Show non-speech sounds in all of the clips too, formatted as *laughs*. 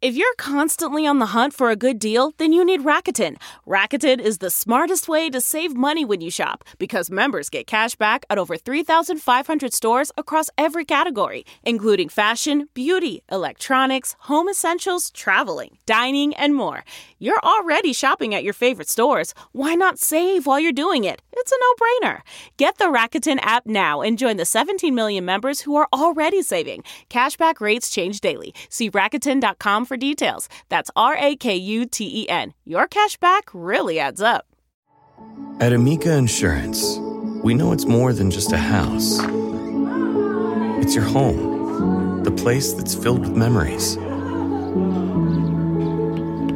If you're constantly on the hunt for a good deal, then you need Rakuten. Rakuten is the smartest way to save money when you shop because members get cash back at over 3,500 stores across every category, including fashion, beauty, electronics, home essentials, traveling, dining, and more. You're already shopping at your favorite stores. Why not save while you're doing it? It's a no brainer. Get the Rakuten app now and join the 17 million members who are already saving. Cashback rates change daily. See Rakuten.com for details. That's R A K U T E N. Your cashback really adds up. At Amica Insurance, we know it's more than just a house. It's your home, the place that's filled with memories.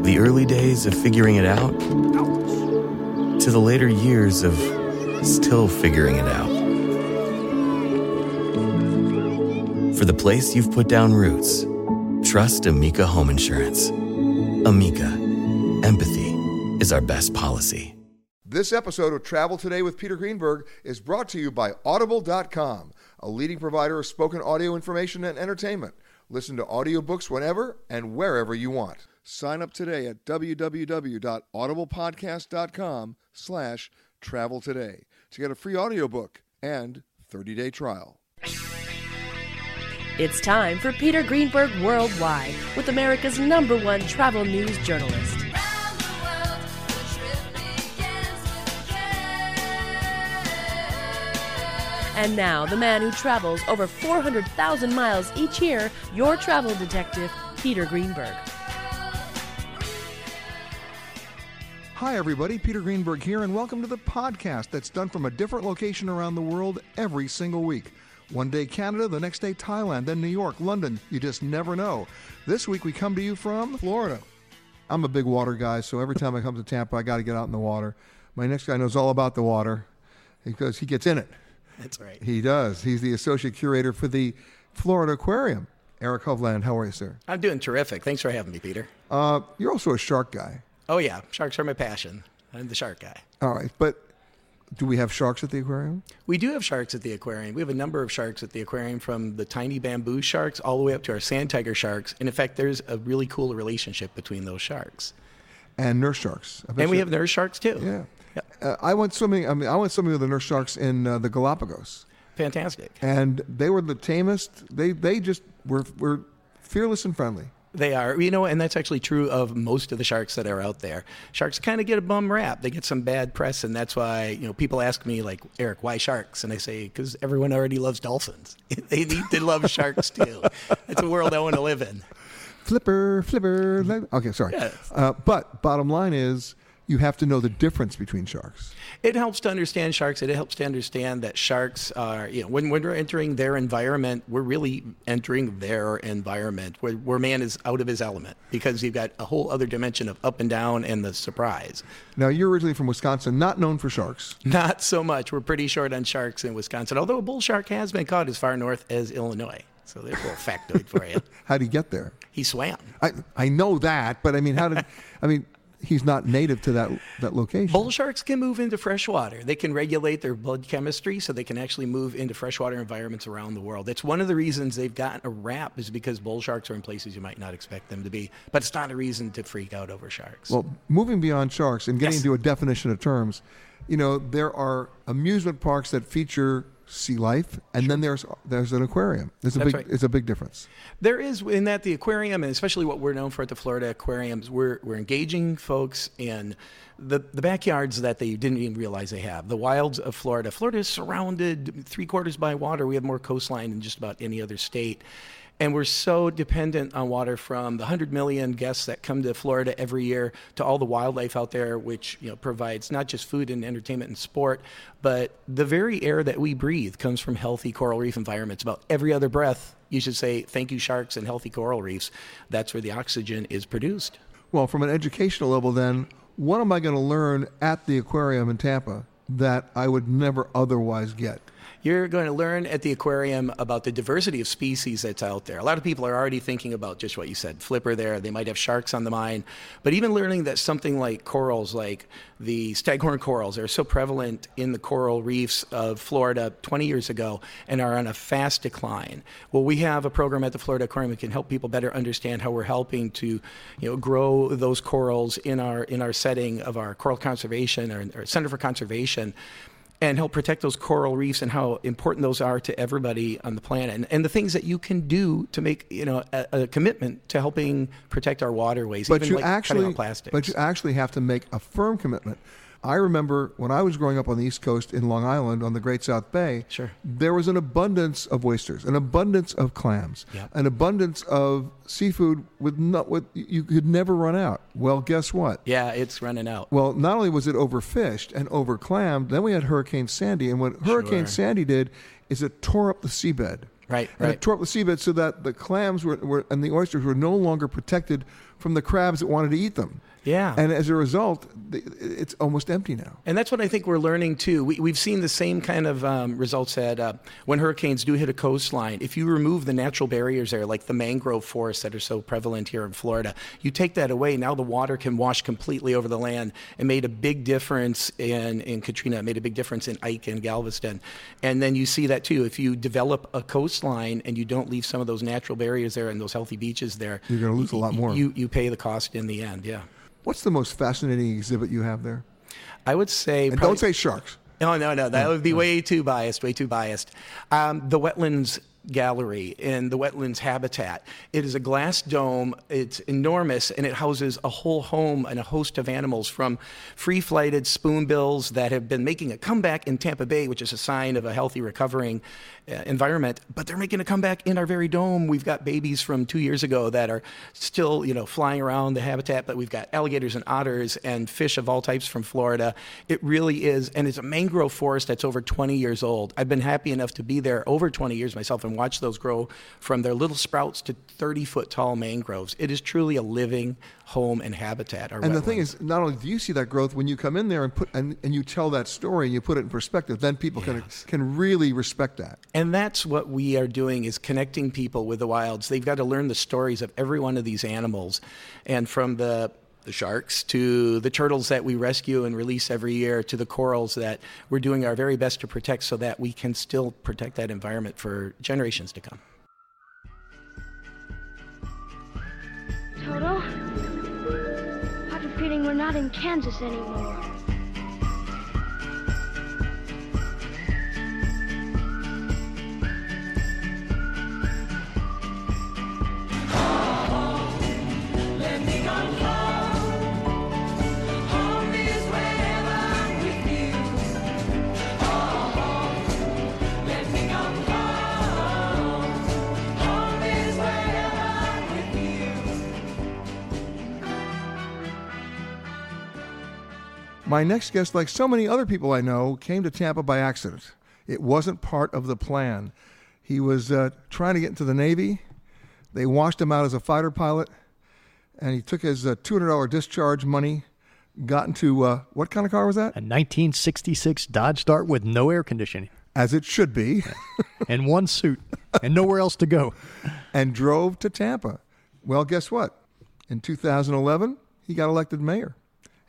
The early days of figuring it out to the later years of still figuring it out. For the place you've put down roots, trust Amica Home Insurance. Amica, empathy is our best policy. This episode of Travel Today with Peter Greenberg is brought to you by Audible.com, a leading provider of spoken audio information and entertainment. Listen to audiobooks whenever and wherever you want. Sign up today at www.audiblepodcast.com slash travel today to get a free audiobook and 30-day trial. It's time for Peter Greenberg Worldwide with America's number one travel news journalist. And now, the man who travels over 400,000 miles each year, your travel detective, Peter Greenberg. Hi, everybody. Peter Greenberg here, and welcome to the podcast that's done from a different location around the world every single week. One day Canada, the next day Thailand, then New York, London. You just never know. This week we come to you from Florida. I'm a big water guy, so every time I come to Tampa, I got to get out in the water. My next guy knows all about the water because he gets in it. That's right. He does. He's the associate curator for the Florida Aquarium. Eric Hovland, how are you, sir? I'm doing terrific. Thanks for having me, Peter. Uh, you're also a shark guy. Oh, yeah. Sharks are my passion. I'm the shark guy. All right, but do we have sharks at the aquarium? We do have sharks at the aquarium. We have a number of sharks at the aquarium from the tiny bamboo sharks all the way up to our sand tiger sharks. And in fact, there's a really cool relationship between those sharks. And nurse sharks. And we have nurse sharks too. Yeah. Uh, I went swimming. I mean, I went swimming with the nurse sharks in uh, the Galapagos, Fantastic. and they were the tamest. They they just were were fearless and friendly. They are, you know, and that's actually true of most of the sharks that are out there. Sharks kind of get a bum rap. They get some bad press, and that's why, you know, people ask me, like, Eric, why sharks? And I say, because everyone already loves dolphins. *laughs* they need to love sharks too. That's a world I want to live in. Flipper, flipper. li- Okay, sorry. Yes. Uh, but bottom line is, you have to know the difference between sharks. It helps to understand sharks. It helps to understand that sharks are, you know, when, when we're entering their environment, we're really entering their environment where, where man is out of his element because you've got a whole other dimension of up and down and the surprise. Now, you're originally from Wisconsin, not known for sharks. Not so much. We're pretty short on sharks in Wisconsin, although a bull shark has been caught as far north as Illinois. So there's a little factoid for you. How do you get there? He swam. I I know that, but I mean, how did? I mean, he's not native to that that location. Bull sharks can move into freshwater. They can regulate their blood chemistry so they can actually move into freshwater environments around the world. That's one of the reasons they've gotten a rap is because bull sharks are in places you might not expect them to be. But it's not a reason to freak out over sharks. Well, moving beyond sharks and getting Yes. into a definition of terms, you know, there are amusement parks that feature sea life, and then there's there's an aquarium. There's a That's big right. it's a big difference. There is in that the aquarium, and especially what we're known for at the Florida aquariums, we're we're engaging folks in the the backyards that they didn't even realize they have. The wilds of Florida. Florida is surrounded three quarters by water. We have more coastline than just about any other state. And we're so dependent on water from the 100 million guests that come to Florida every year to all the wildlife out there, which you know, provides not just food and entertainment and sport, but the very air that we breathe comes from healthy coral reef environments. About every other breath, you should say, thank you, sharks and healthy coral reefs. That's where the oxygen is produced. Well, from an educational level, then, what am I going to learn at the aquarium in Tampa that I would never otherwise get? You're going to learn at the aquarium about the diversity of species that's out there. A lot of people are already thinking about just what you said, flipper there. They might have sharks on the mind. But even learning that something like corals, like the staghorn corals, are so prevalent in the coral reefs of Florida 20 years ago and are on a fast decline. Well, we have a program at the Florida Aquarium that can help people better understand how we're helping to you know, grow those corals in our, in our setting of our coral conservation or, or Center for Conservation and help protect those coral reefs and how important those are to everybody on the planet and, and the things that you can do to make you know a, a commitment to helping protect our waterways But even you like actually, plastics but you actually have to make a firm commitment. I remember when I was growing up on the East Coast in Long Island on the Great South Bay. Sure. There was an abundance of oysters, an abundance of clams, Yep. an abundance of seafood with not with you could never run out. Well, guess what? yeah it's running out Well, not only was it overfished and overclammed, then we had Hurricane Sandy, and what Hurricane Sure. Sandy did is it tore up the seabed. Right, And right. it tore up the seabed so that the clams were, were and the oysters were no longer protected from the crabs that wanted to eat them. Yeah. And as a result, it's almost empty now. And that's what I think we're learning too. We, we've seen the same kind of um, results that uh, when hurricanes do hit a coastline, if you remove the natural barriers there, like the mangrove forests that are so prevalent here in Florida, you take that away. Now the water can wash completely over the land. It made a big difference in, in Katrina. It made a big difference in Ike and Galveston. And then you see that too. If you develop a coastline and you don't leave some of those natural barriers there and those healthy beaches there, You're gonna lose a lot more. You, you pay the cost in the end, yeah. What's the most fascinating exhibit you have there? I would say. And probably- don't say sharks. No, no, no. That would be way too biased. Way too biased. Um, the wetlands gallery in the wetlands habitat. It is a glass dome. It's enormous, and it houses a whole home and a host of animals from free-flighted spoonbills that have been making a comeback in Tampa Bay, which is a sign of a healthy, recovering Uh, environment. But they're making a comeback in our very dome. We've got babies from two years ago that are still, you know, flying around the habitat. But we've got alligators and otters and fish of all types from Florida. It really is, and it's a mangrove forest that's over 20 years old. I've been happy enough to be there over 20 years myself and watch those grow from their little sprouts to 30 foot tall mangroves. It is truly a living home and habitat. Our And the thing is, not only do you see that growth when you come in there and put and, and you tell that story and you put it in perspective, then people can can really respect that. And that's what we are doing is connecting people with the wilds. They've got to learn the stories of every one of these animals. And from the the sharks to the turtles that we rescue and release every year to the corals that we're doing our very best to protect so that we can still protect that environment for generations to come. Toto? We're not in Kansas anymore. My next guest, like so many other people I know, came to Tampa by accident. It wasn't part of the plan. He was uh, trying to get into the Navy. They washed him out as a fighter pilot, and he took his uh, $200 discharge money, got into uh, what kind of car was that? A 1966 Dodge Dart with no air conditioning As it should be, *laughs* and one suit and nowhere else to go. and drove to Tampa. Well, guess what? In 2011, he got elected mayor.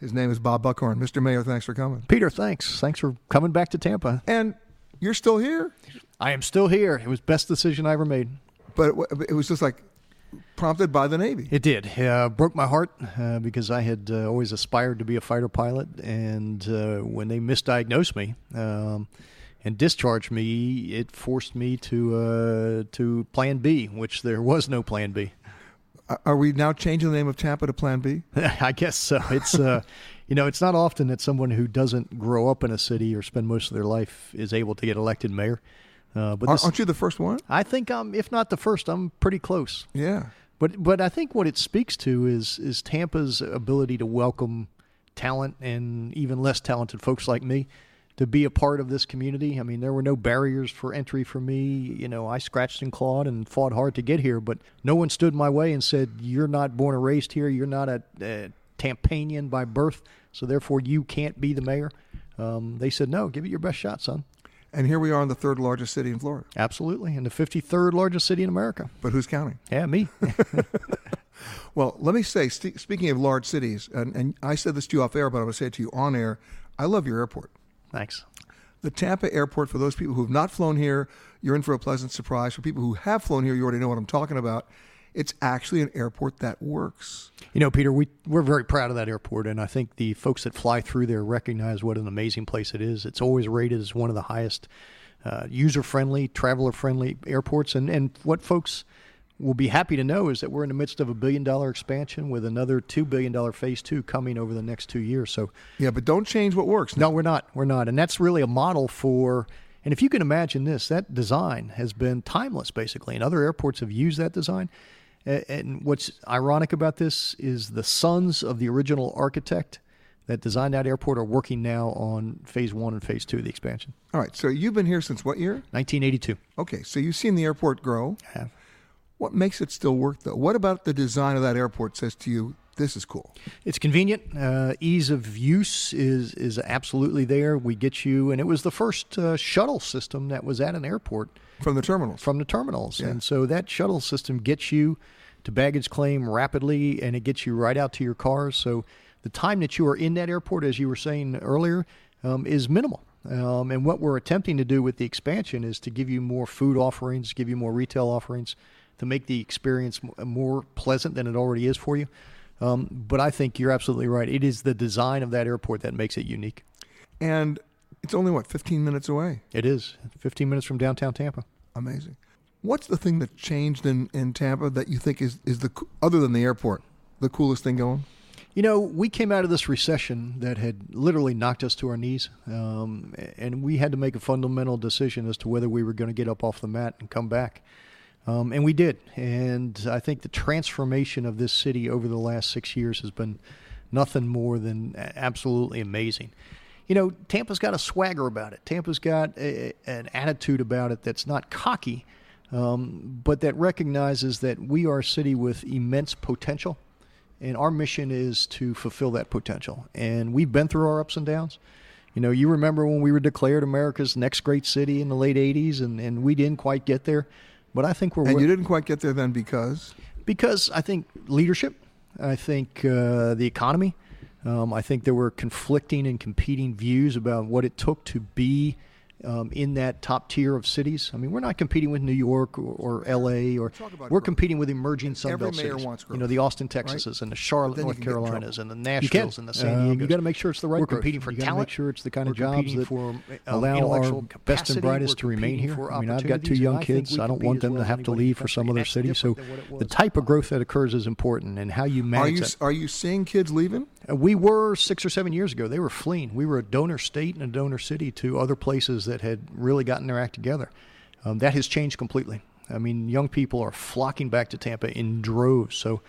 His name is Bob Buckhorn. Mr. Mayor, thanks for coming. Peter, thanks. Thanks for coming back to Tampa. And you're still here, I am still here. It was best decision I ever made. but it was just like prompted by the Navy. It did. Uh, broke my heart uh, because I had uh, always aspired to be a fighter pilot, and uh, when they misdiagnosed me, um, and discharged me, it forced me to uh, to Plan B, which there was no Plan B. Are we now changing the name of Tampa to Plan B? *laughs* I guess so. It's uh, *laughs* you know, it's not often that someone who doesn't grow up in a city or spend most of their life is able to get elected mayor. Uh, but this, aren't you the first one? I think I'm, if not the first, I'm pretty close. Yeah. But but I think what it speaks to is is Tampa's ability to welcome talent and even less talented folks like me to be a part of this community. I mean, there were no barriers for entry for me. You know, I scratched and clawed and fought hard to get here, but no one stood in my way and said, "You're not born and raised here. You're not a, a Tampanian by birth, so therefore you can't be the mayor." Um, they said, "No, give it your best shot, son." And here we are in the third largest city in Florida. Absolutely, in the 53rd largest city in America. But who's counting? Yeah, me. *laughs* *laughs* well, let me say, st- speaking of large cities, and, and I said this to you off air, but I'm going to say it to you on air. I love your airport. Thanks. The Tampa airport, for those people who have not flown here, you're in for a pleasant surprise. For people who have flown here, you already know what I'm talking about. It's actually an airport that works. You know, Peter, we, we're very proud of that airport, and I think the folks that fly through there recognize what an amazing place it is. It's always rated as one of the highest uh, user friendly, traveler friendly airports. And, and what folks will be happy to know is that we're in the midst of a billion dollar expansion with another $2 billion phase two coming over the next two years. So, yeah, but don't change what works. No, we're not. We're not. And that's really a model for. And if you can imagine this, that design has been timeless, basically, and other airports have used that design. And what's ironic about this is the sons of the original architect that designed that airport are working now on phase one and phase two of the expansion. All right. So you've been here since what year? 1982. Okay. So you've seen the airport grow. I have. What makes it still work, though? What about the design of that airport says to you, this is cool? It's convenient. Uh, ease of use is is absolutely there. We get you, and it was the first uh, shuttle system that was at an airport from the terminals. From the terminals, yeah. and so that shuttle system gets you to baggage claim rapidly, and it gets you right out to your cars. So the time that you are in that airport, as you were saying earlier, um, is minimal. Um, and what we're attempting to do with the expansion is to give you more food offerings, give you more retail offerings, to make the experience more pleasant than it already is for you. Um, but I think you're absolutely right. It is the design of that airport that makes it unique. And it's only, what, 15 minutes away? It is. 15 minutes from downtown Tampa. Amazing. What's the thing that changed in, in Tampa that you think is, is the, other than the airport, the coolest thing going? You know, we came out of this recession that had literally knocked us to our knees, um, and we had to make a fundamental decision as to whether we were going to get up off the mat and come back. Um, and we did. And I think the transformation of this city over the last six years has been nothing more than absolutely amazing. You know, Tampa's got a swagger about it. Tampa's got a, an attitude about it that's not cocky, um, but that recognizes that we are a city with immense potential. And our mission is to fulfill that potential. And we've been through our ups and downs. You know, you remember when we were declared America's next great city in the late 80s, and, and we didn't quite get there. But I think we're. And you didn't quite get there then because? Because I think leadership, I think uh, the economy, um, I think there were conflicting and competing views about what it took to be um, in that top tier of cities. I mean, we're not competing with New York or, or L.A. or we're growth. competing with emerging Sunbelt cities. Growth, you know, the Austin, Texases, right? and the Charlotte, North Carolinas, and the Nashvilles, and the San Diego. Um, you got to make sure it's the right. We're growth. competing for you talent. Make sure it's the kind of we're jobs that for, um, allow our best and brightest to remain here. I mean, I've got two young kids. I don't want them to have to leave for some other city. So, the type of growth that occurs is important, and how you manage. Are you are you seeing kids leaving? Uh, we were six or seven years ago. They were fleeing. We were a donor state and a donor city to other places that had really gotten their act together. Um, that has changed completely. I mean, young people are flocking back to Tampa in droves. So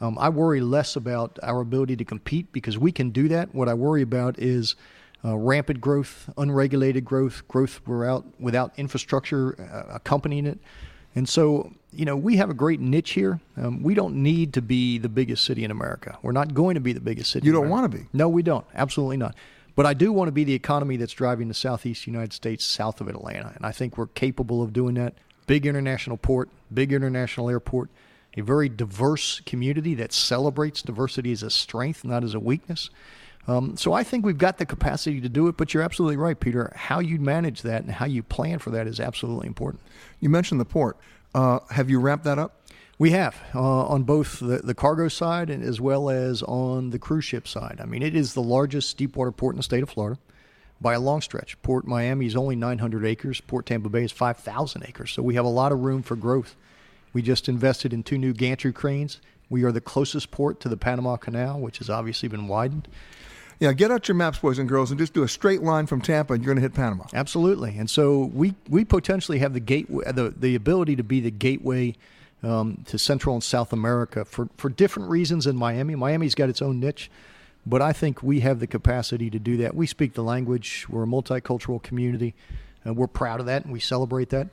um, I worry less about our ability to compete because we can do that. What I worry about is uh, rampant growth, unregulated growth, growth without, without infrastructure uh, accompanying it. And so, you know, we have a great niche here. Um, we don't need to be the biggest city in America. We're not going to be the biggest city. You don't want to be. No, we don't. Absolutely not. But I do want to be the economy that's driving the southeast United States south of Atlanta. And I think we're capable of doing that. Big international port, big international airport, a very diverse community that celebrates diversity as a strength, not as a weakness. Um, so I think we've got the capacity to do it, but you're absolutely right, Peter. How you manage that and how you plan for that is absolutely important. You mentioned the port. Uh, have you wrapped that up? We have uh, on both the, the cargo side and as well as on the cruise ship side. I mean, it is the largest deep water port in the state of Florida. by a long stretch. Port Miami is only 900 acres. Port Tampa Bay is 5,000 acres. So we have a lot of room for growth. We just invested in two new gantry cranes. We are the closest port to the Panama Canal, which has obviously been widened. Yeah, get out your maps, boys and girls, and just do a straight line from Tampa, and you're going to hit Panama. Absolutely, and so we we potentially have the gateway, the the ability to be the gateway um, to Central and South America for for different reasons in Miami. Miami's got its own niche, but I think we have the capacity to do that. We speak the language. We're a multicultural community, and we're proud of that, and we celebrate that.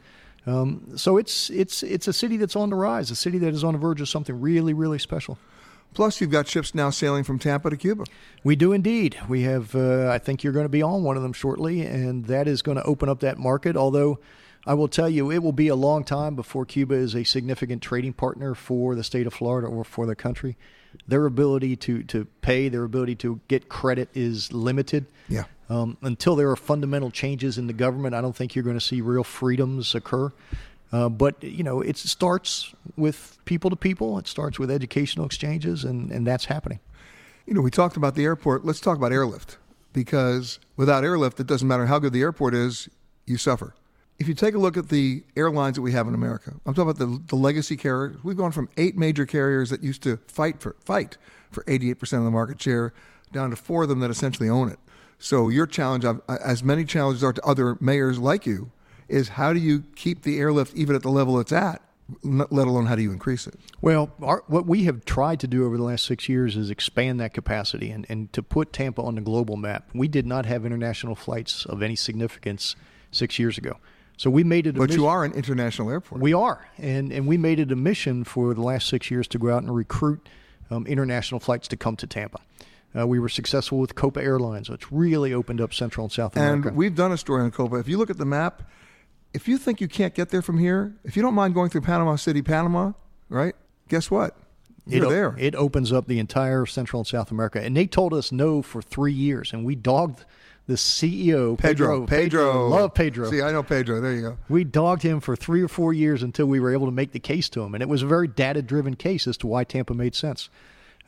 Um, so it's it's it's a city that's on the rise, a city that is on the verge of something really really special. Plus, you've got ships now sailing from Tampa to Cuba. We do indeed. We have, uh, I think you're going to be on one of them shortly, and that is going to open up that market. Although I will tell you, it will be a long time before Cuba is a significant trading partner for the state of Florida or for the country. Their ability to, to pay, their ability to get credit is limited. Yeah. Um, until there are fundamental changes in the government, I don't think you're going to see real freedoms occur. Uh, but you know, it starts with people to people. It starts with educational exchanges, and, and that's happening. You know, we talked about the airport. Let's talk about airlift because without airlift, it doesn't matter how good the airport is, you suffer. If you take a look at the airlines that we have in America, I'm talking about the, the legacy carriers. We've gone from eight major carriers that used to fight for fight for 88% of the market share down to four of them that essentially own it. So your challenge, as many challenges are to other mayors like you, is how do you keep the airlift even at the level it's at, let alone how do you increase it? Well, our, what we have tried to do over the last six years is expand that capacity and, and to put Tampa on the global map. We did not have international flights of any significance six years ago. So we made it. but mission. you are an international airport. We are, and and we made it a mission for the last six years to go out and recruit um, international flights to come to Tampa. Uh, we were successful with Copa Airlines, which really opened up Central and South America. And we've done a story on Copa. If you look at the map, if you think you can't get there from here, if you don't mind going through Panama City, Panama, right? Guess what? You're it, there. It opens up the entire Central and South America. And they told us no for three years, and we dogged the CEO, Pedro. Pedro. Pedro. Love Pedro. See, I know Pedro. There you go. We dogged him for three or four years until we were able to make the case to him. And it was a very data driven case as to why Tampa made sense.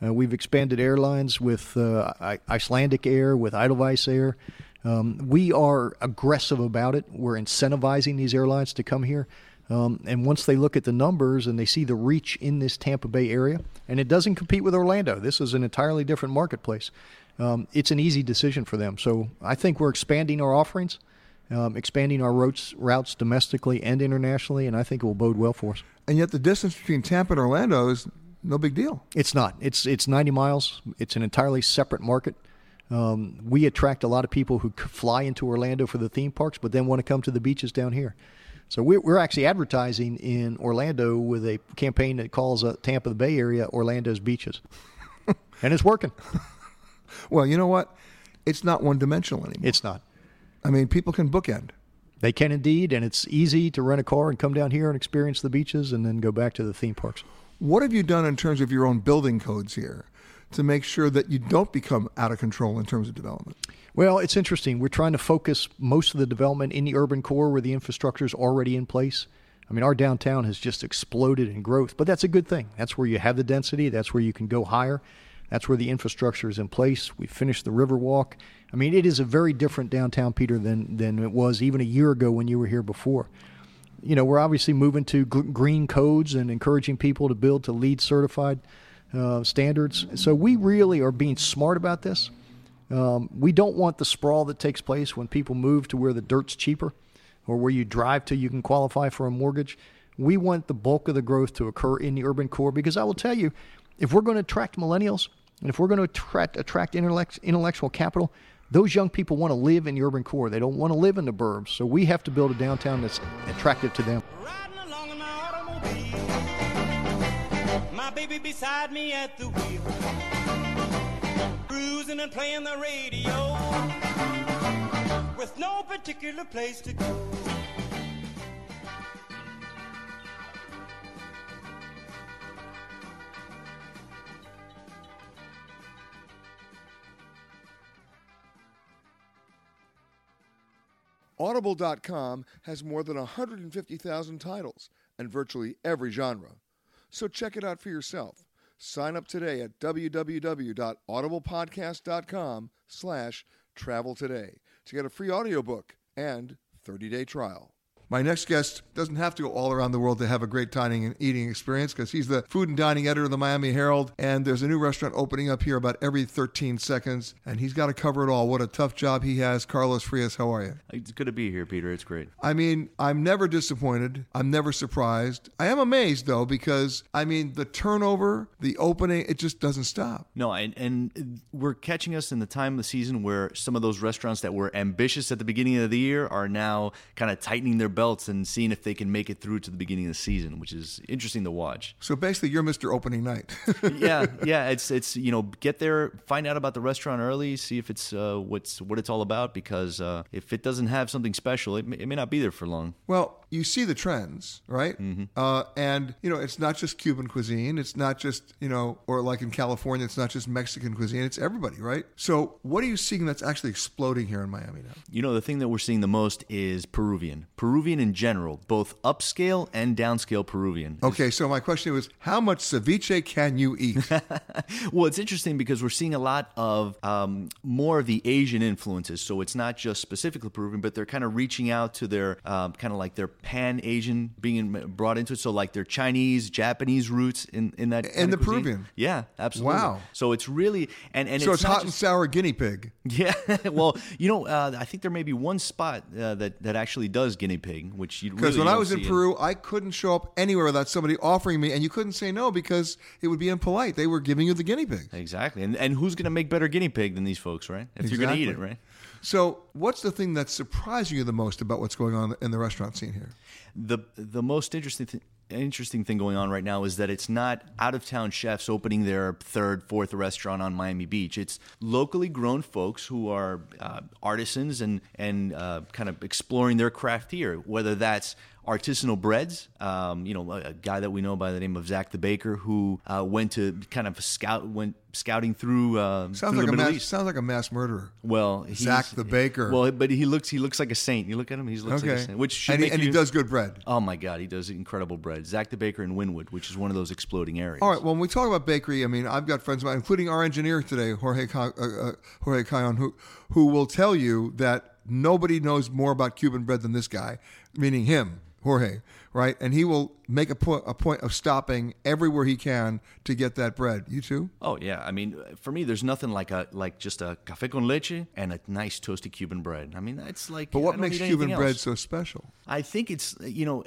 Uh, we've expanded airlines with uh, Icelandic Air, with Edelweiss Air. Um, we are aggressive about it. We're incentivizing these airlines to come here. Um, and once they look at the numbers and they see the reach in this Tampa Bay area, and it doesn't compete with Orlando, this is an entirely different marketplace. Um, it's an easy decision for them. So I think we're expanding our offerings, um, expanding our routes, routes domestically and internationally, and I think it will bode well for us. And yet, the distance between Tampa and Orlando is no big deal. It's not. It's it's 90 miles. It's an entirely separate market. Um, we attract a lot of people who fly into Orlando for the theme parks, but then want to come to the beaches down here. So we're, we're actually advertising in Orlando with a campaign that calls uh, Tampa the Bay Area Orlando's beaches, *laughs* and it's working. Well, you know what? It's not one dimensional anymore. It's not. I mean, people can bookend. They can indeed, and it's easy to rent a car and come down here and experience the beaches, and then go back to the theme parks. What have you done in terms of your own building codes here? to make sure that you don't become out of control in terms of development? Well, it's interesting. We're trying to focus most of the development in the urban core where the infrastructure is already in place. I mean, our downtown has just exploded in growth, but that's a good thing. That's where you have the density, that's where you can go higher. That's where the infrastructure is in place. We finished the Riverwalk. I mean, it is a very different downtown, Peter, than than it was even a year ago when you were here before. You know, we're obviously moving to g- green codes and encouraging people to build to LEED certified uh, standards. So we really are being smart about this. Um, we don't want the sprawl that takes place when people move to where the dirt's cheaper or where you drive to you can qualify for a mortgage. We want the bulk of the growth to occur in the urban core because I will tell you, if we're going to attract millennials and if we're going to attract, attract intellect, intellectual capital, those young people want to live in the urban core. They don't want to live in the burbs. So we have to build a downtown that's attractive to them. My baby beside me at the wheel, cruising and playing the radio with no particular place to go. Audible.com has more than 150,000 titles and virtually every genre. So check it out for yourself. Sign up today at www.audiblepodcast.com slash Travel today to get a free audiobook and 30-day trial. My next guest doesn't have to go all around the world to have a great dining and eating experience because he's the food and dining editor of the Miami Herald, and there's a new restaurant opening up here about every 13 seconds, and he's got to cover it all. What a tough job he has. Carlos Frias, how are you? It's good to be here, Peter. It's great. I mean, I'm never disappointed. I'm never surprised. I am amazed though because I mean the turnover, the opening, it just doesn't stop. No, and, and we're catching us in the time of the season where some of those restaurants that were ambitious at the beginning of the year are now kind of tightening their belts and seeing if they can make it through to the beginning of the season, which is interesting to watch. So basically, you're Mr. Opening Night. *laughs* yeah, yeah. It's it's you know get there, find out about the restaurant early, see if it's uh, what's what it's all about. Because uh, if it doesn't have something special, it may, it may not be there for long. Well, you see the trends, right? Mm-hmm. Uh, and you know, it's not just Cuban cuisine. It's not just you know, or like in California, it's not just Mexican cuisine. It's everybody, right? So, what are you seeing that's actually exploding here in Miami now? You know, the thing that we're seeing the most is Peruvian. Peruvian in general, both upscale and downscale Peruvian. Okay, so my question was, how much ceviche can you eat? *laughs* well, it's interesting because we're seeing a lot of um, more of the Asian influences. So it's not just specifically Peruvian, but they're kind of reaching out to their um, kind of like their pan Asian being brought into it. So like their Chinese, Japanese roots in, in that. And the cuisine. Peruvian. Yeah, absolutely. Wow. So it's really and and so it's, it's, hot and sour guinea pig. *laughs* Yeah, well, you know, uh, I think there may be one spot uh, that that actually does guinea pig, which you Because really when I was in Peru, I couldn't show up anywhere without somebody offering me, and you couldn't say no because it would be impolite. They were giving you the guinea pig. Exactly, and and who's going to make better guinea pig than these folks, right? If you're going to eat it, right? So, what's the thing that's surprising you the most about what's going on in the restaurant scene here? the the most interesting th- interesting thing going on right now is that it's not out of town chefs opening their third, fourth restaurant on Miami Beach. It's locally grown folks who are uh, artisans and and uh, kind of exploring their craft here. Whether that's artisanal breads, um, you know, a, guy that we know by the name of Zach the Baker, who uh, went to kind of scout went scouting through uh, Sounds through like a mass, East. sounds like a mass murderer. Well, he's- Zach the Baker. Well, but he looks he looks like a saint. You look at him; he looks like a saint. Which And he- and he does good bread. Oh my God, he does incredible bread. Zach the Baker in Wynwood, which is one of those exploding areas. All right. Well, when we talk about bakery, I mean, I've got friends of mine, including our engineer today, Jorge uh, uh, Jorge Cayon, who who will tell you that nobody knows more about Cuban bread than this guy, meaning him, Jorge, right? And he will make a point a point of stopping everywhere he can to get that bread. You too? Oh yeah, I mean, for me, there's nothing like a like just a café con leche and a nice toasted Cuban bread. I mean, that's like. But what makes Cuban bread so special? I think it's you know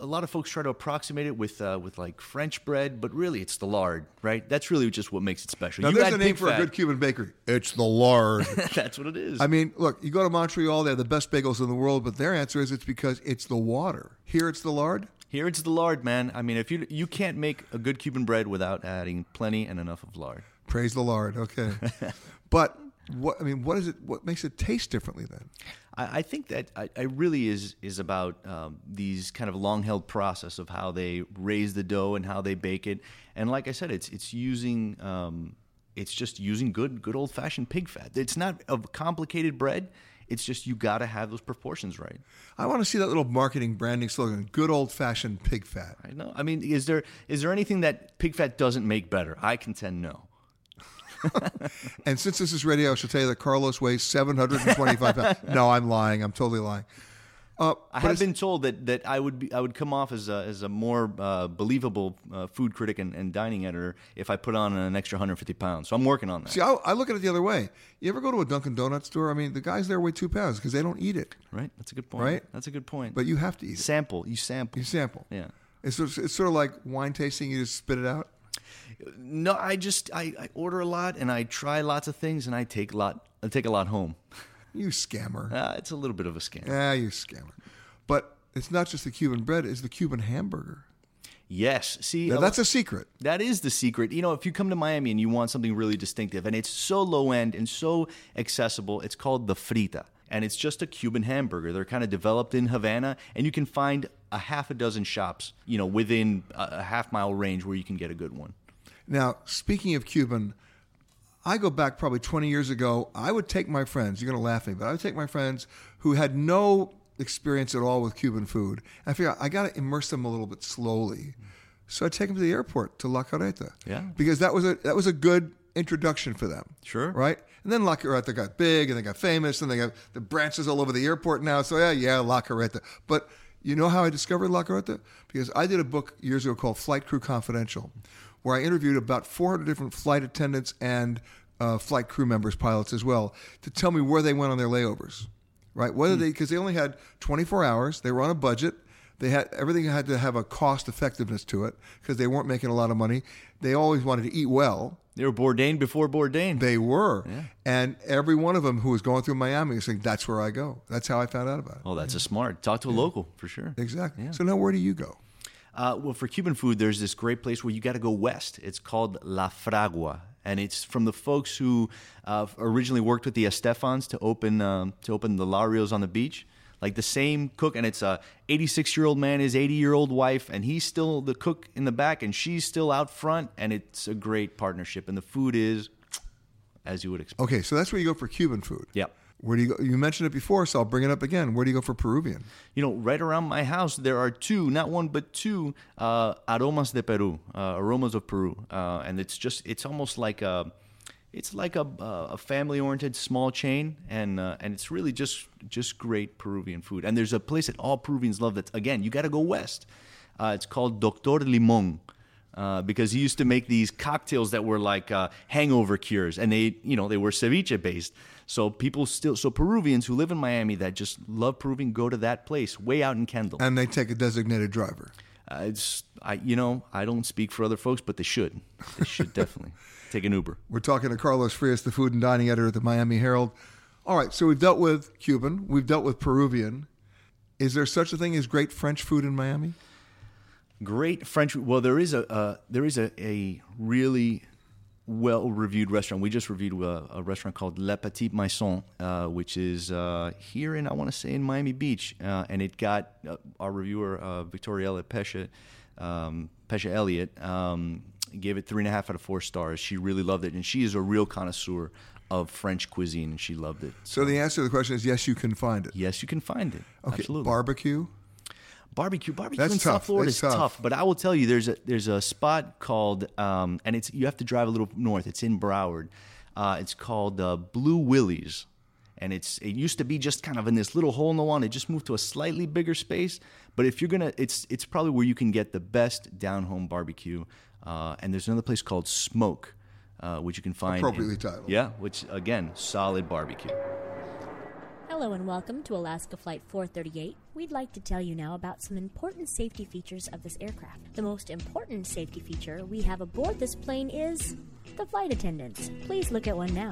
a lot of folks try to approximate it with uh, with like French bread, but really it's the lard, right? That's really just what makes it special. Now, You there's a name for a good Cuban bakery. It's the lard. *laughs* That's what it is. I mean, look, you go to Montreal, they have the best bagels in the world, but their answer is it's because it's the water. Here it's the lard. Here it's the lard, man. I mean, if you you can't make a good Cuban bread without adding plenty and enough of lard. Praise the lard. Okay. *laughs* but what I mean, what is it? What makes it taste differently then? I, I think that I, I really is is about um, these kind of long held process of how they raise the dough and how they bake it. And like I said, it's it's using um, it's just using good good old fashioned pig fat. It's not a complicated bread. It's just you got to have those proportions right. I want to see that little marketing branding slogan: "Good old fashioned pig fat." I know. I mean, is there is there anything that pig fat doesn't make better? I contend no. *laughs* And since this is radio, I should tell you that Carlos weighs 725 pounds. *laughs* No, I'm lying. I'm totally lying. Uh, I have been told that, that I would be I would come off as a, as a more uh, believable uh, food critic and, and dining editor if I put on an extra 150 pounds. So I'm working on that. See, I, I look at it the other way. You ever go to a Dunkin' Donuts store? I mean, the guys there weigh two pounds because they don't eat it, Right? That's a good point. Right? That's a good point. but you have to eat it. sample. You sample. You sample. Yeah. It's sort, of, it's sort of like wine tasting. You just spit it out. No, I just I, I order a lot and I try lots of things and I take lot I take a lot home. You scammer. Uh, it's a little bit of a scam. Yeah, you scammer. But it's not just the Cuban bread; it's the Cuban hamburger. Yes. See, Now, that's a secret. That is the secret. You know, if you come to Miami and you want something really distinctive and it's so low end and so accessible, it's called the frita. And it's just a Cuban hamburger. They're kind of developed in Havana, and you can find a half a dozen shops, you know, within a, a half mile range where you can get a good one. Now, speaking of Cuban, I go back probably 20 years ago. I would take my friends, you're going to laugh at me, but I would take my friends who had no experience at all with Cuban food. I figure I got to immerse them a little bit slowly. So I take them to the airport to La Carreta. Yeah. Because that was a that was a good introduction for them. Sure. Right? And then La Carreta got big and they got famous and they got the branches all over the airport now. So yeah, yeah, La Carreta. But you know how I discovered La Carreta? Because I did a book years ago called Flight Crew Confidential, where I interviewed about 400 different flight attendants and uh, flight crew members, pilots as well, to tell me where they went on their layovers, right? Whether they because they only had 24 hours, they were on a budget. They had everything had to have a cost effectiveness to it because they weren't making a lot of money. They always wanted to eat well. They were Bourdain before Bourdain. They were, and every one of them who was going through Miami was saying, "That's where I go." That's how I found out about it. Oh, that's a smart. Talk to a local for sure. Exactly. So now, where do you go? Uh, well, for Cuban food, there's this great place where you got to go west. It's called La Fragua, and it's from the folks who uh, originally worked with the Estefans to open um, to open the Larios on the beach. Like the same cook, and it's a 86 year old man, his 80 year old wife, and he's still the cook in the back, and she's still out front, and it's a great partnership. And the food is, as you would expect. Okay, so that's where you go for Cuban food. Yep. Where do you go? You mentioned it before, so I'll bring it up again. Where do you go for Peruvian? You know, right around my house, there are two, not one, but two uh, aromas de Peru, uh, aromas of Peru, uh, and it's just, it's almost like a, it's like a, a family-oriented small chain, and uh, and it's really just just great Peruvian food. And there's a place that all Peruvians love. That again, you got to go west. Uh, it's called Doctor Limon. Uh, because he used to make these cocktails that were like uh, hangover cures, and they, you know, they were ceviche based. So people still, so Peruvians who live in Miami that just love Peruvian go to that place way out in Kendall. And they take a designated driver. Uh, it's, I, you know, I don't speak for other folks, but they should. They should *laughs* definitely take an Uber. We're talking to Carlos Frias, the food and dining editor at the Miami Herald. All right, so we've dealt with Cuban, we've dealt with Peruvian. Is there such a thing as great French food in Miami? Great French. Well, there is a uh, there is a, a really well reviewed restaurant. We just reviewed a, a restaurant called Le Petit Maison, uh, which is uh, here in I want to say in Miami Beach, uh, and it got uh, our reviewer uh, Victoriella Pesce, um, Pesce Elliott um, gave it three and a half out of four stars. She really loved it, and she is a real connoisseur of French cuisine, and she loved it. So the answer to the question is yes, you can find it. Yes, you can find it. Okay, Absolutely. barbecue. Barbecue, barbecue That's in tough. South Florida That's is tough. tough. But I will tell you, there's a there's a spot called, um, and it's you have to drive a little north. It's in Broward. Uh, it's called uh, Blue Willie's, and it's it used to be just kind of in this little hole in the wall. and It just moved to a slightly bigger space. But if you're gonna, it's it's probably where you can get the best down home barbecue. Uh, and there's another place called Smoke, uh, which you can find in- Appropriately titled. Yeah, which again, solid barbecue. Hello and welcome to Alaska Flight 438. We'd like to tell you now about some important safety features of this aircraft. The most important safety feature we have aboard this plane is the flight attendants. Please look at one now.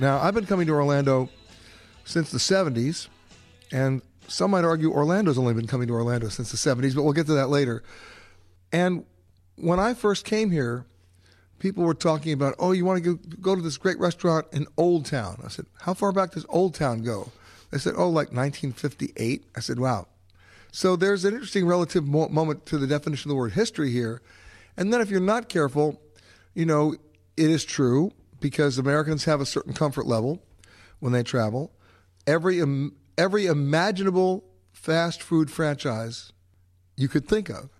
Now, I've been coming to Orlando since the 70s, and some might argue Orlando's only been coming to Orlando since the 70s, but we'll get to that later. And when I first came here, people were talking about, oh, you want to go, to this great restaurant in Old Town. I said, how far back does Old Town go? They said, oh, like 1958. I said, wow. So there's an interesting relative mo- moment to the definition of the word history here. And then if you're not careful, you know, it is true because Americans have a certain comfort level when they travel. Every every imaginable fast food franchise you could think of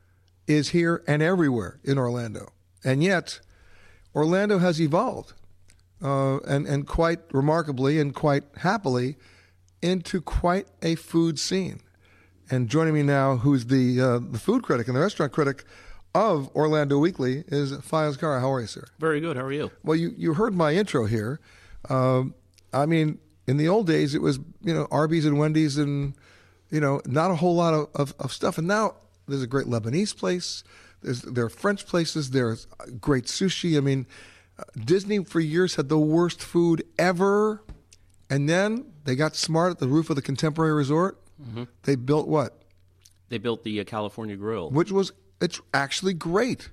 is here and everywhere in Orlando. And yet, Orlando has evolved, uh, and and quite remarkably and quite happily, into quite a food scene. And joining me now, who's the uh, the food critic and the restaurant critic of Orlando Weekly, is Faiyaz Kara. How are you, sir? Very good. How are you? Well, you, you heard my intro here. Um, I mean, in the old days, it was you know Arby's and Wendy's and you know not a whole lot of, of, of stuff. And now there's a great Lebanese place. There's there are French places. There's great sushi. I mean, uh, Disney for years had the worst food ever, and then they got smart at the roof of the Contemporary Resort. Mhm. They built what? They built the uh, California Grill. which was it's actually great.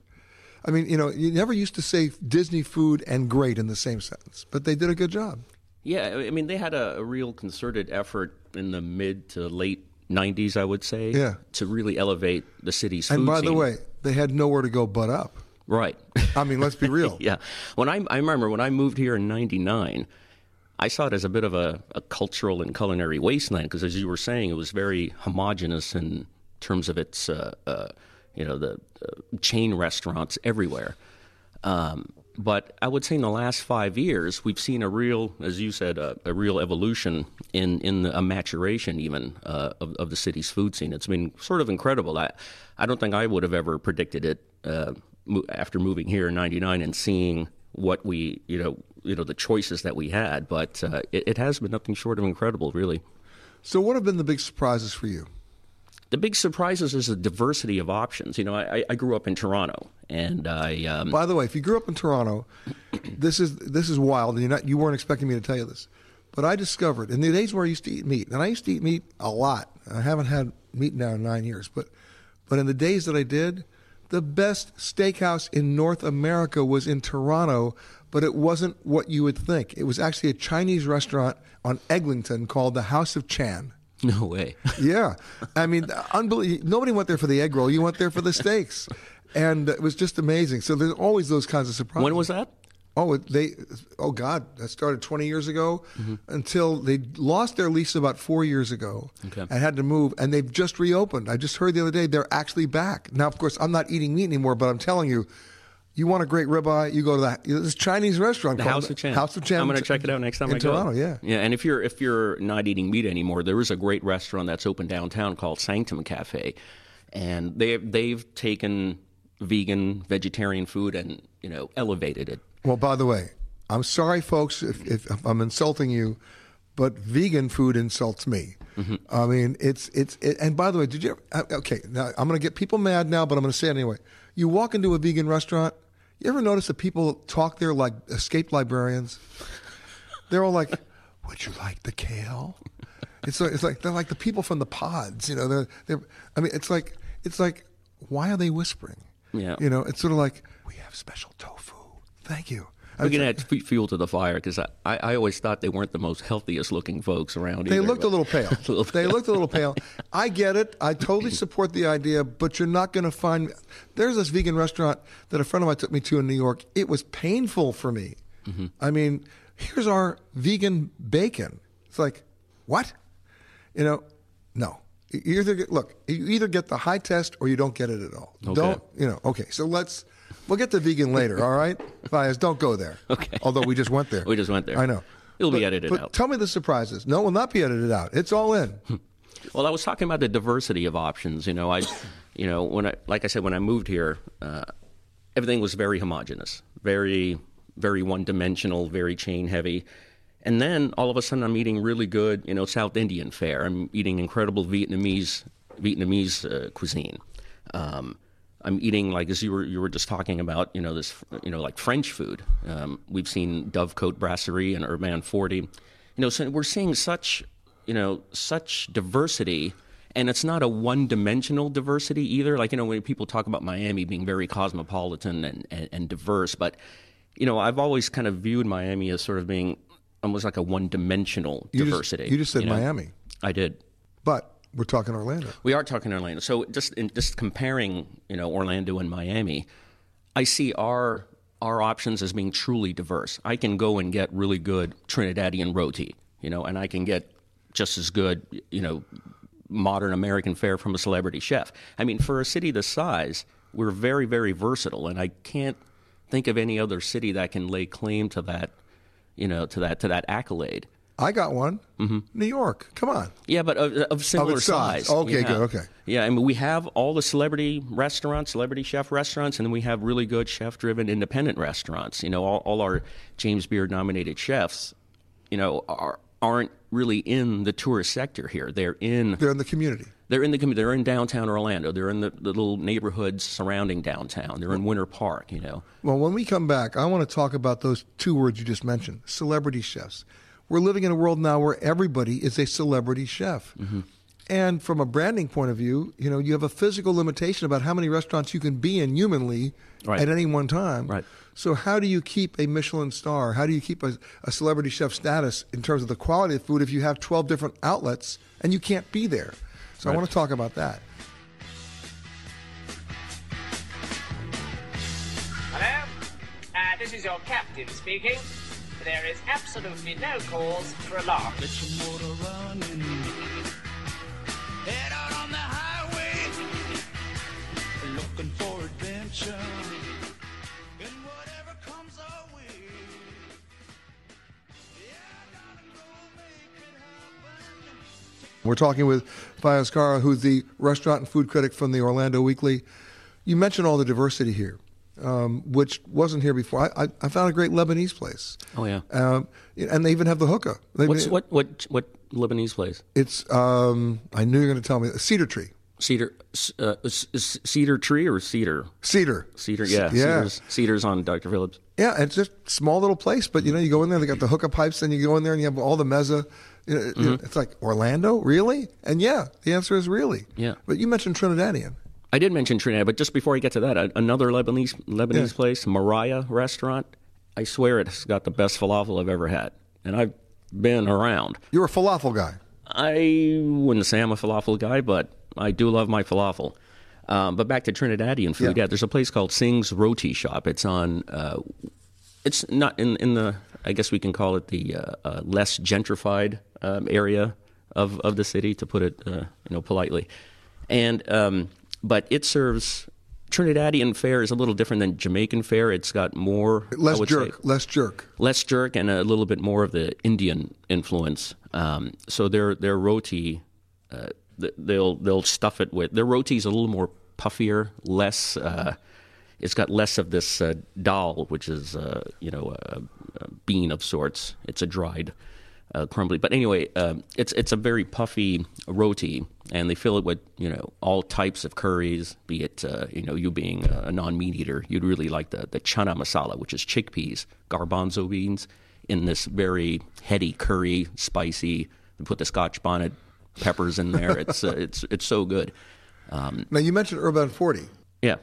I mean, you know, you never used to say Disney food and great in the same sentence, but they did a good job. Yeah, I mean, they had a, a real concerted effort in the mid to late 90s, I would say, Yeah. to really elevate the city's and food by the scene. way, they had nowhere to go but up. Right. *laughs* I mean, let's be real. *laughs* yeah. When I, I remember when I moved here in '99, I saw it as a bit of a, a cultural and culinary wasteland because, as you were saying, it was very homogenous in terms of its, uh, uh, you know, the uh, chain restaurants everywhere. Um, but I would say in the last five years, we've seen a real, as you said, a, a real evolution in in the, a maturation even uh, of, of the city's food scene. It's been sort of incredible. I I don't think I would have ever predicted it uh, after moving here in '99 and seeing what we you know you know the choices that we had. But uh, it, it has been nothing short of incredible, really. So, what have been the big surprises for you? The big surprises is the diversity of options. You know, I, I grew up in Toronto, and I. Um, By the way, if you grew up in Toronto, *clears throat* this is this is wild, and you're not you weren't expecting me to tell you this, but I discovered in the days where I used to eat meat, and I used to eat meat a lot. I haven't had meat now in nine years, but but in the days that I did, the best steakhouse in North America was in Toronto, but it wasn't what you would think. It was actually a Chinese restaurant on Eglinton called the House of Chan. *laughs* No way. *laughs* yeah, I mean, unbelievable. Nobody went there for the egg roll. You went there for the steaks, and it was just amazing. So there's always those kinds of surprises. When was that? Oh, they. Oh God, that started 20 years ago. Mm-hmm. Until they lost their lease about four years ago, okay. and had to move, and they've just reopened. I just heard the other day they're actually back. Now, of course, I'm not eating meat anymore, but I'm telling you, you want a great ribeye, you go to that this Chinese restaurant the called House of Chen. House of Chan. I'm going to check it out next time in I go. Toronto, yeah, yeah. And if you're if you're not eating meat anymore, there is a great restaurant that's open downtown called Sanctum Cafe, and they they've taken vegan, vegetarian food and you know elevated it. Well, by the way, I'm sorry, folks, if, if I'm insulting you, but vegan food insults me. Mm-hmm. I mean, it's it's it, and by the way, did you ever, uh, okay? Now I'm going to get people mad now, but I'm going to say it anyway. You walk into a vegan restaurant you ever notice that people talk there like escaped librarians? They're all like, "Would you like the kale?" It's like, it's like they're like the people from the pods, you know. They're, they're I mean, it's like it's like why are they whispering? Yeah, you know, it's sort of like we have special tofu. Thank you. We can add fuel to the fire because I, I, always thought they weren't the most healthiest looking folks around. Here. They either, looked a little pale. *laughs* a little they looked a little pale. *laughs* I get it. I totally support the idea, but you're not going to find. There's this vegan restaurant that a friend of mine took me to in New York. It was painful for me. Mm-hmm. I mean, here's our vegan bacon. It's like, what? You know, no. You either get, look, you either get the high test or you don't get it at all. Okay. Don't, you know, okay. So let's We'll get to vegan later, all right? *laughs* Bias, don't go there. Okay. Although we just went there. *laughs* we just went there. I know. It'll but, be edited but out. Tell me the surprises. No, it will not be edited out. It's all in. well, I was talking about the diversity of options. You know, I, *laughs* you know, when I, like I said, when I moved here, uh, everything was very homogenous, very, very one-dimensional, very chain-heavy. And then all of a sudden, I'm eating really good, you know, South Indian fare. I'm eating incredible Vietnamese Vietnamese uh, cuisine. Um, I'm eating like as you were you were just talking about, you know, this you know like French food. Um, we've seen Dovecote Brasserie and Urbain 40. You know, so we're seeing such you know such diversity. And it's not a one-dimensional diversity either. Like you know, when people talk about Miami being very cosmopolitan and, and, and diverse, but you know, I've always kind of viewed Miami as sort of being almost like a one-dimensional diversity. Just, you just said you know? Miami. I did. But we're talking Orlando. We are talking Orlando. So just in, just comparing, you know, Orlando and Miami, I see our our options as being truly diverse. I can go and get really good Trinidadian roti, you know, and I can get just as good, you know, modern American fare from a celebrity chef. I mean, for a city this size, we're very very versatile, and I can't think of any other city that can lay claim to that, you know, to that to that accolade. I got one. Mm-hmm. New York. Come on. Yeah, but of, of similar of size. size. Okay, yeah. good. Okay. Yeah, I mean, we have all the celebrity restaurants, celebrity chef restaurants, and then we have really good chef-driven independent restaurants. You know, all, all our James Beard nominated chefs, you know, are aren't really in the tourist sector here. They're in. They're in the community. They're in the community. They're in downtown Orlando. They're in the, the little neighborhoods surrounding downtown. They're in Winter Park. You know. Well, when we come back, I want to talk about those two words you just mentioned: celebrity chefs we're living in a world now where everybody is a celebrity chef. Mm-hmm. And from a branding point of view, you know, you have a physical limitation about how many restaurants you can be in humanly right. at any one time. Right. So how do you keep a Michelin star? How do you keep a, a celebrity chef status in terms of the quality of food if you have 12 different outlets and you can't be there? So right. I want to talk about that. Hello, this is your captain speaking. There is absolutely no cause for alarm. Get your motor running. Head out on the highway. Looking for adventure. And whatever comes our way. We're talking with Faiyaz Kara, who's the restaurant and food critic from the Orlando Weekly. You mentioned all the diversity here, um, which wasn't here before. I, I, I, found a great Lebanese place. Oh yeah, um, and they even have the hookah. They, What's, what what what Lebanese place? It's um, I knew you were going to tell me Cedar Tree. Cedar, uh, cedar tree or cedar? Cedar. Cedar, yeah. yeah. Cedars, cedars on Dr. Phillips. Yeah, it's just small little place, but you know, you go in there, they got the hookah pipes, and you go in there and you have all the mezza. Mm-hmm. It's like Orlando, really? And yeah, the answer is really. Yeah. But you mentioned Trinidadian. I did mention Trinidad, but just before I get to that, another Lebanese Lebanese yeah. place, Mariah Restaurant. I swear it's got the best falafel I've ever had, and I've been around. You're a falafel guy. I wouldn't say I'm a falafel guy, but I do love my falafel. Um, but back to Trinidadian food, yeah. yeah. There's a place called Singh's Roti Shop. It's on. Uh, it's not in in the. I guess we can call it the uh, uh, less gentrified um, area of of the city, to put it uh, you know politely. And um, but it serves Trinidadian fare is a little different than Jamaican fare. It's got more less jerk, say, less jerk, less jerk, and a little bit more of the Indian influence. Um, so their their roti uh, they'll they'll stuff it with their roti roti's a little more puffier, less. Uh, it's got less of this uh, dal, which is uh, you know a, a, bean of sorts. It's a dried, uh, crumbly. But anyway, uh, it's it's a very puffy roti, and they fill it with you know all types of curries. Be it uh, you know you being a non meat eater, you'd really like the the chana masala, which is chickpeas, garbanzo beans, in this very heady curry, spicy. They put the Scotch bonnet peppers in there. It's uh, it's it's so good. Um, now you mentioned Urbain Forty. Yeah,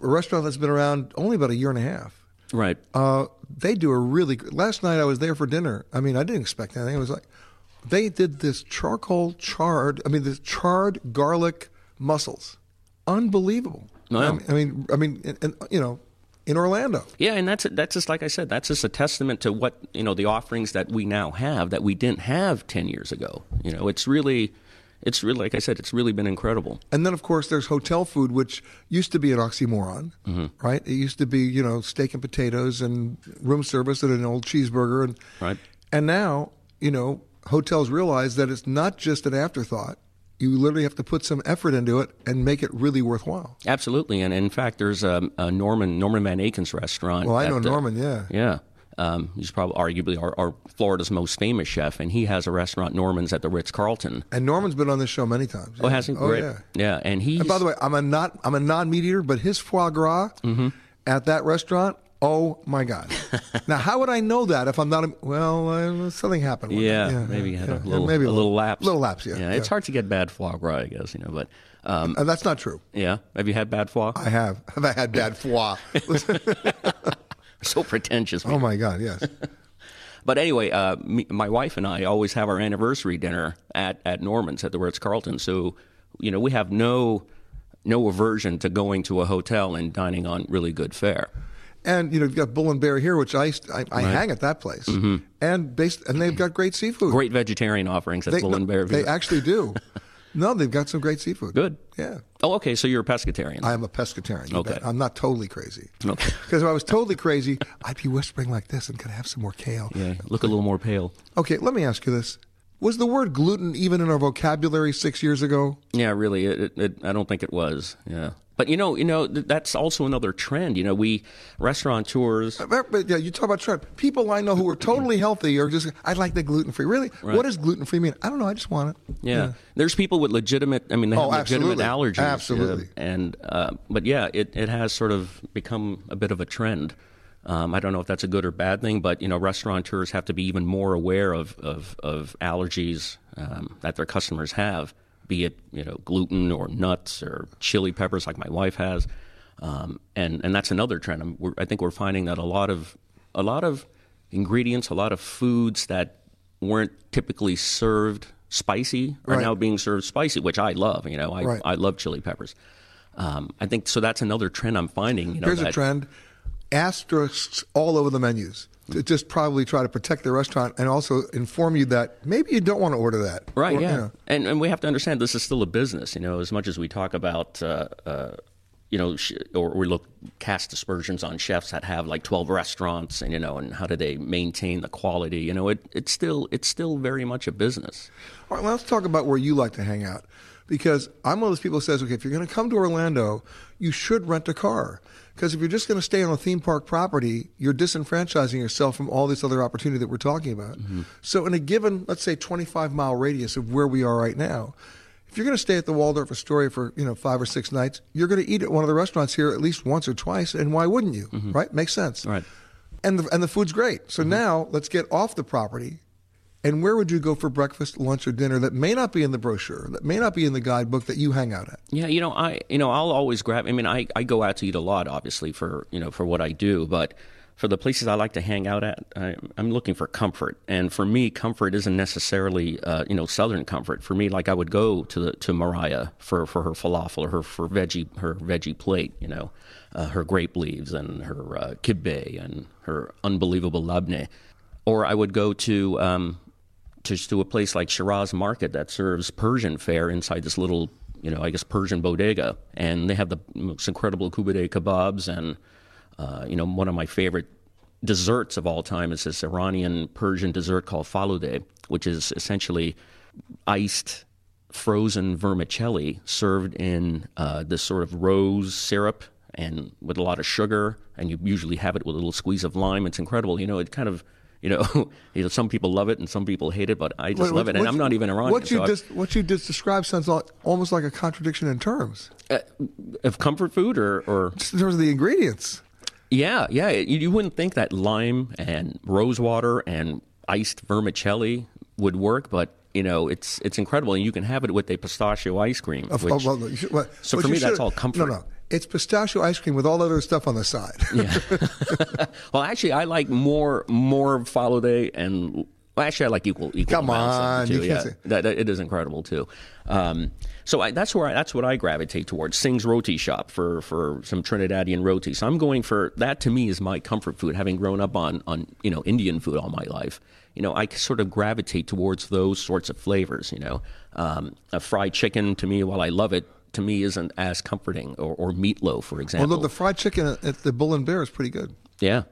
a restaurant that's been around only about a year and a half. Right. Uh, they do a really. Good, last night I was there for dinner. I mean, I didn't expect anything. It was like they did this charcoal charred. I mean, this charred garlic mussels. Unbelievable. Wow. I mean, I mean, I mean and, and, you know, in Orlando. Yeah, and that's that's just like I said, that's just a testament to what you know the offerings that we now have that we didn't have ten years ago. You know, it's really. It's really, like I said, it's really been incredible. And then, of course, there's hotel food, which used to be an oxymoron, mm-hmm. right? It used to be, you know, steak and potatoes and room service and an old cheeseburger, and right. And now, you know, hotels realize that it's not just an afterthought you literally have to put some effort into it and make it really worthwhile. Absolutely, and in fact, there's a, a Norman Norman Van Aken's restaurant. Well, I know Norman. yeah, yeah. Um, he's probably arguably our, our, Florida's most famous chef, and he has a restaurant, Norman's, at the Ritz Carlton. And Norman's been on this show many times. Oh, has he? Oh, Great. yeah. Yeah, and he. And by the way, I'm a not I'm a non meat eater, but his foie gras mm-hmm. at that restaurant Oh my God! *laughs* now, how would I know that if I'm not? A, well, uh, something happened. Yeah, yeah, maybe you had yeah, a little, maybe a, little, little lapse. Little lapse, yeah, yeah. It's hard to get bad foie gras, I guess, you know. But um, uh, that's not true. Yeah, have you had bad foie? I have. *laughs* Have I had bad foie? *laughs* so pretentious. Oh my God! Yes. But anyway, uh, me, my wife and I always have our anniversary dinner at, at Norman's at the Ritz Carlton. So, you know, we have no no aversion to going to a hotel and dining on really good fare. And you know you've got Bull and Bear here, which I I, I right. hang at that place, mm-hmm. and based and they've got great seafood, great vegetarian offerings at they, Bull and Bear. They actually do. *laughs* no, they've got some great seafood. Good. Yeah. Oh, okay. So you're a pescatarian. I am a pescatarian. Okay. Bet. I'm not totally crazy. Okay. *laughs* Because if I was totally crazy, I'd be whispering like this and could I have some more kale. Yeah. Look a little more pale. Okay. Let me ask you this: Was the word gluten even in our vocabulary six years ago? Yeah, really. It, it, I don't think it was. Yeah. But you know, you know that's also another trend. You know, we restaurateurs. But yeah, you talk about trend. People I know who are totally healthy are just. I like the gluten free. Really, right. what does gluten free mean? I don't know. I just want it. Yeah. yeah. there's people with legitimate. I mean, they have oh, legitimate allergies. Absolutely. Uh, and uh, but yeah, it it has sort of become a bit of a trend. Um, I don't know if that's a good or bad thing, but you know, restaurateurs have to be even more aware of of, of allergies um, that their customers have be it you know gluten or nuts or chili peppers, like my wife has, um, and and that's another trend. I think we're finding that a lot of a lot of ingredients, a lot of foods that weren't typically served spicy are right. now being served spicy, which I love. You know, I right. I love chili peppers. Um, I think so. That's another trend I'm finding. You know, Here's that, a trend: asterisks all over the menus to just probably try to protect the restaurant and also inform you that maybe you don't want to order that. Right, Or, you yeah. know. And, and we have to understand this is still a business, you know, as much as we talk about, uh, uh, you know, or we look, cast aspersions on chefs that have like 12 restaurants and, you know, and how do they maintain the quality, you know, it, it's still, it's still very much a business. All right, well, let's talk about where you like to hang out. Because I'm one of those people who says, okay, if you're going to come to Orlando, you should rent a car. Because if you're just going to stay on a theme park property, you're disenfranchising yourself from all this other opportunity that we're talking about. Mm-hmm. So, in a given, let's say, 25 mile radius of where we are right now, if you're going to stay at the Waldorf Astoria for you know five or six nights, you're going to eat at one of the restaurants here at least once or twice, and why wouldn't you? Mm-hmm. Right? Makes sense. Right. And the, and the food's great. So mm-hmm. now let's get off the property. And where would you go for breakfast, lunch, or dinner that may not be in the brochure, that may not be in the guidebook that you hang out at? Yeah, you know, I you know, I'll always grab. I mean, I, I go out to eat a lot, obviously for you know for what I do, but for the places I like to hang out at, I, I'm looking for comfort. And for me, comfort isn't necessarily uh, you know southern comfort. For me, like I would go to the, to Mariah for, for her falafel or her for veggie her veggie plate, you know, uh, her grape leaves and her uh, kibbeh and her unbelievable labneh. Or I would go to um, just to a place like Shiraz Market that serves Persian fare inside this little, you know, I guess Persian bodega, and they have the most incredible koobideh kebabs, and uh, you know, one of my favorite desserts of all time is this Iranian Persian dessert called falude, which is essentially iced frozen vermicelli served in uh, this sort of rose syrup and with a lot of sugar, and you usually have it with a little squeeze of lime. It's incredible. You know, it kind of, you know, *laughs* you know, some people love it and some people hate it, but I just Wait, love it, and I'm not even Iranian. What you so just what you just described sounds like, almost like a contradiction in terms. uh, of comfort food, or, or Just in terms of the ingredients. yeah, yeah, you, you wouldn't think that lime and rose water and iced vermicelli would work, but you know, it's it's incredible, and you can have it with a pistachio ice cream. Of- which- of- well, well, so for me, that's all comfort. No, no, it's pistachio ice cream with all other stuff on the side. *laughs* *laughs* Well, actually, I like more more falude and well, actually, I like equal equal Come on, can't Yeah, say- that, that- it is incredible too. Um, so I, that's where I, that's what I gravitate towards. Singh's Roti Shop for for some Trinidadian roti. So I'm going for that. To me, is my comfort food. Having grown up on on you know Indian food all my life, you know I sort of gravitate towards those sorts of flavors. You know, um, a fried chicken to me, while I love it. To me, isn't as comforting, or, or meatloaf, for example. Although the fried chicken at the Bull and Bear is pretty good. yeah,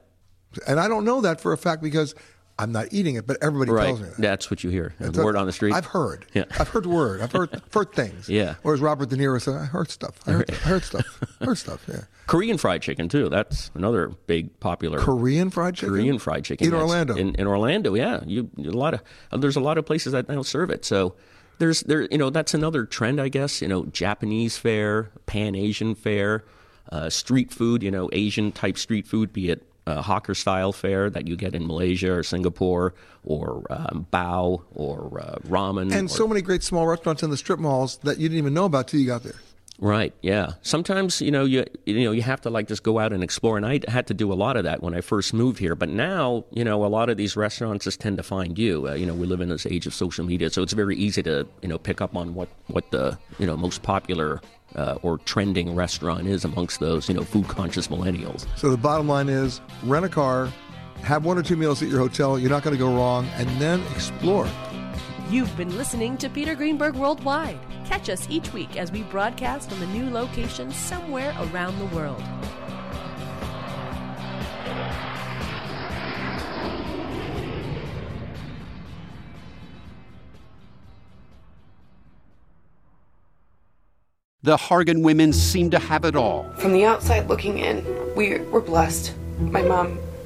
And I don't know that for a fact because I'm not eating it, but everybody right. tells me that. That's what you hear. It's The a- word on the street. I've heard. Yeah. I've heard word. I've heard *laughs* heard things. Yeah. Or as Robert De Niro said, I heard stuff. I heard, I heard stuff. I heard stuff. Yeah. *laughs* Korean fried chicken too. That's another big popular Korean fried chicken. Korean fried chicken in yes. Orlando. In, in Orlando, yeah. You a lot of uh, there's a lot of places that now serve it. So there's there you know that's another trend I guess. You know, Japanese fare, Pan Asian fare, uh, street food. You know, Asian type street food, be it uh, hawker style fare that you get in Malaysia or Singapore, or um, bao or uh, ramen. and or- so many great small restaurants in the strip malls that you didn't even know about till you got there. Right. Yeah. Sometimes you know you you know you have to like just go out and explore, and I had to do a lot of that when I first moved here. But now you know a lot of these restaurants just tend to find you. Uh, you know we live in this age of social media, so it's very easy to you know pick up on what what the you know most popular uh, or trending restaurant is amongst those you know food conscious millennials. So the bottom line is rent a car, have one or two meals at your hotel. You're not going to go wrong, and then explore. You've been listening to Peter Greenberg Worldwide. Catch us each week as we broadcast from a new location somewhere around the world. The Hargan women seem to have it all. From the outside looking in, we were blessed. My mom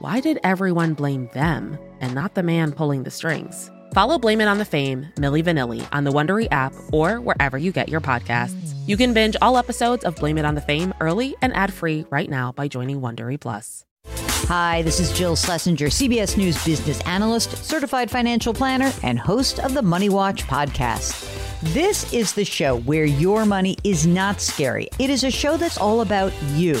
why did everyone blame them and not the man pulling the strings? Follow Blame It on the Fame, Milli Vanilli, on the Wondery app or wherever you get your podcasts. You can binge all episodes of Blame It on the Fame early and ad-free right now by joining Wondery Plus. Hi, this is Jill Schlesinger, CBS News business analyst, certified financial planner, and host of the Money Watch podcast. This is the show where your money is not scary. It is a show that's all about you.